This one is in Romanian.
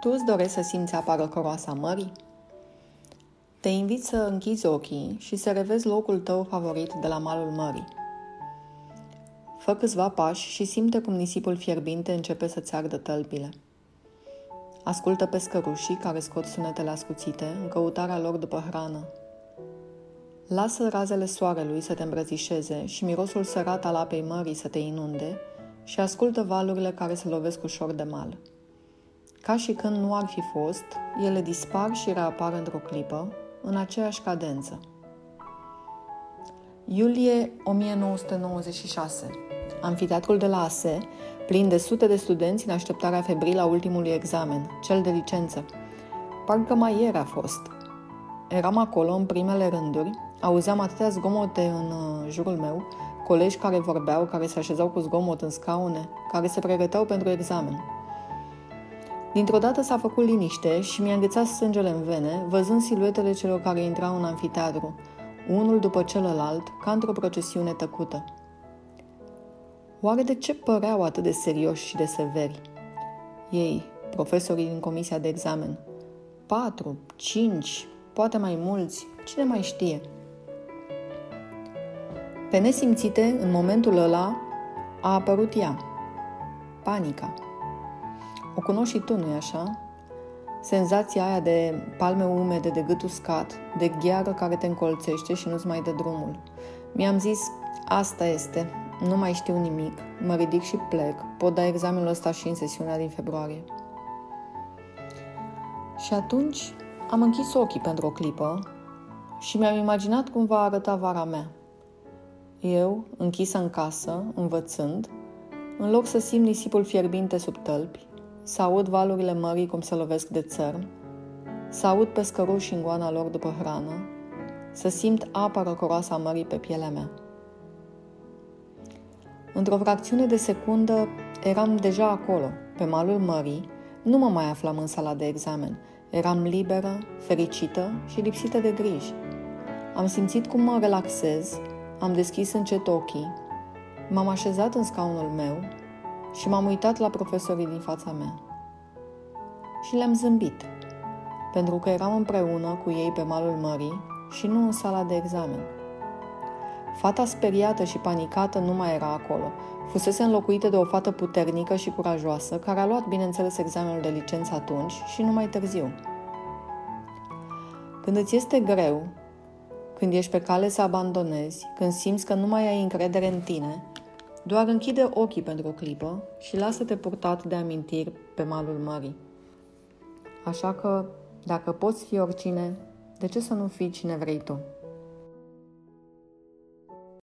Tu îți dorești să simți apa răcoroasă a mării? Te invit să închizi ochii și să revezi locul tău favorit de la malul mării. Fă câțiva pași și simte cum nisipul fierbinte începe să-ți ardă tălpile. Ascultă pe scărușii care scot sunetele ascuțite în căutarea lor după hrană. Lasă razele soarelui să te îmbrățișeze și mirosul sărat al apei mării să te inunde și ascultă valurile care se lovesc ușor de mal. Ca și când nu ar fi fost, ele dispar și reapar într-o clipă, în aceeași cadență. Iulie 1996 Amfiteatrul de la ASE, plin de sute de studenți în așteptarea febrilă a ultimului examen, cel de licență. Parcă mai ieri a fost. Eram acolo în primele rânduri, auzeam atâtea zgomote în uh, jurul meu, colegi care vorbeau, care se așezau cu zgomot în scaune, care se pregăteau pentru examen. Dintr-o dată s-a făcut liniște și mi-a înghețat sângele în vene, văzând siluetele celor care intrau în anfiteatru, unul după celălalt, ca într-o procesiune tăcută. Oare de ce păreau atât de serioși și de severi? Ei, profesorii din comisia de examen. Patru, cinci, poate mai mulți, cine mai știe? Pe nesimțite, în momentul ăla, a apărut ea. Panica. O cunoști și tu, nu-i așa? Senzația aia de palme umede, de gât uscat, de gheară care te încolțește și nu-ți mai dă drumul. Mi-am zis, asta este, nu mai știu nimic, mă ridic și plec, pot da examenul ăsta și în sesiunea din februarie. Și atunci am închis ochii pentru o clipă și mi-am imaginat cum va arăta vara mea. Eu, închisă în casă, învățând, în loc să simt nisipul fierbinte sub tălpi, să aud valurile mării cum se lovesc de țărm, să aud pescăruși în goana lor după hrană, să simt apa răcoroasă a mării pe pielea mea. Într-o fracțiune de secundă eram deja acolo, pe malul mării, nu mă mai aflam în sala de examen. Eram liberă, fericită și lipsită de griji. Am simțit cum mă relaxez, am deschis încet ochii, m-am așezat în scaunul meu și m-am uitat la profesorii din fața mea. Și le-am zâmbit, pentru că eram împreună cu ei pe malul mării și nu în sala de examen. Fata speriată și panicată nu mai era acolo. Fusese înlocuită de o fată puternică și curajoasă, care a luat, bineînțeles, examenul de licență atunci și nu mai târziu. Când îți este greu, când ești pe cale să abandonezi, când simți că nu mai ai încredere în tine, doar închide ochii pentru o clipă și lasă-te purtat de amintiri pe malul mării. Așa că, dacă poți fi oricine, de ce să nu fii cine vrei tu?